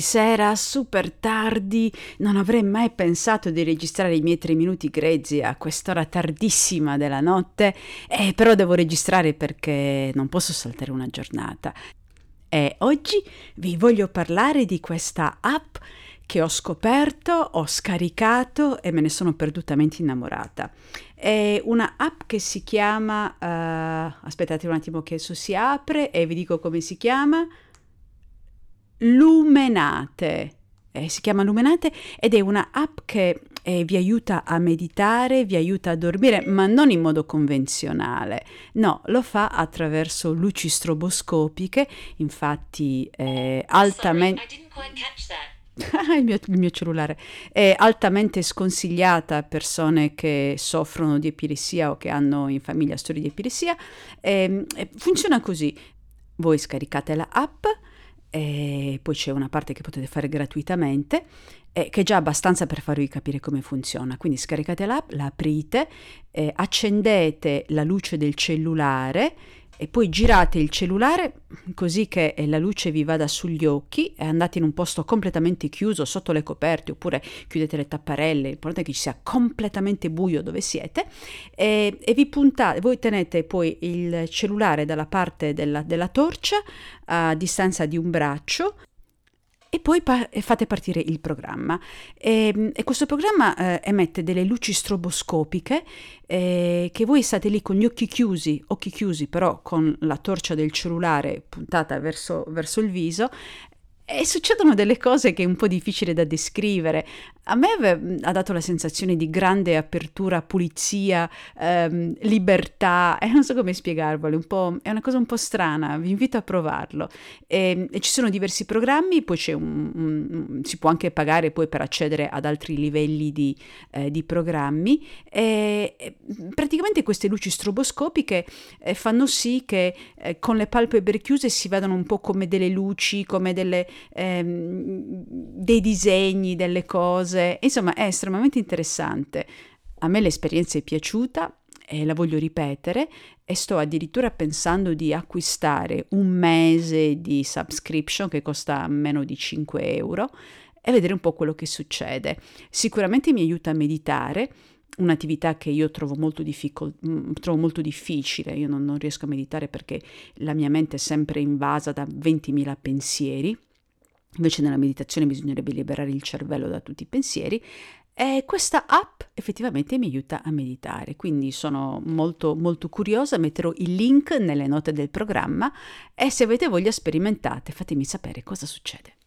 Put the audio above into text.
Sera, super tardi, non avrei mai pensato di registrare i miei tre minuti grezzi a quest'ora tardissima della notte, eh, però devo registrare perché non posso saltare una giornata. E oggi vi voglio parlare di questa app che ho scoperto, ho scaricato e me ne sono perdutamente innamorata. È una app che si chiama, uh, aspettate un attimo che esso si apre e vi dico come si chiama. Lumenate. Eh, si chiama Lumenate ed è una app che eh, vi aiuta a meditare, vi aiuta a dormire, ma non in modo convenzionale. No, lo fa attraverso luci stroboscopiche, infatti eh, altamente... il, mio, il, mio, cellulare è altamente sconsigliata a persone che soffrono di epilessia o che hanno in famiglia storie di epilessia. E, e funziona così: voi scaricate la app e poi c'è una parte che potete fare gratuitamente, eh, che è già abbastanza per farvi capire come funziona. Quindi scaricate l'app, la aprite, eh, accendete la luce del cellulare e poi girate il cellulare così che eh, la luce vi vada sugli occhi e andate in un posto completamente chiuso sotto le coperte oppure chiudete le tapparelle, l'importante è che ci sia completamente buio dove siete e, e vi puntate, voi tenete poi il cellulare dalla parte della, della torcia a distanza di un braccio e poi pa- fate partire il programma. E, ehm, e questo programma eh, emette delle luci stroboscopiche eh, che voi state lì con gli occhi chiusi, occhi chiusi però con la torcia del cellulare puntata verso, verso il viso e succedono delle cose che è un po' difficile da descrivere. A me ha dato la sensazione di grande apertura, pulizia, ehm, libertà, e non so come spiegarvelo, un è una cosa un po' strana, vi invito a provarlo. E, e ci sono diversi programmi, poi un, un, si può anche pagare poi per accedere ad altri livelli di, eh, di programmi. E, praticamente queste luci stroboscopiche eh, fanno sì che eh, con le palpebre chiuse si vedano un po' come delle luci, come delle ehm, dei disegni, delle cose, insomma è estremamente interessante. A me l'esperienza è piaciuta e la voglio ripetere e sto addirittura pensando di acquistare un mese di subscription che costa meno di 5 euro e vedere un po' quello che succede. Sicuramente mi aiuta a meditare, un'attività che io trovo molto, difficol- mm, trovo molto difficile, io non, non riesco a meditare perché la mia mente è sempre invasa da 20.000 pensieri Invece nella meditazione bisognerebbe liberare il cervello da tutti i pensieri e questa app effettivamente mi aiuta a meditare, quindi sono molto molto curiosa, metterò il link nelle note del programma e se avete voglia sperimentate, fatemi sapere cosa succede.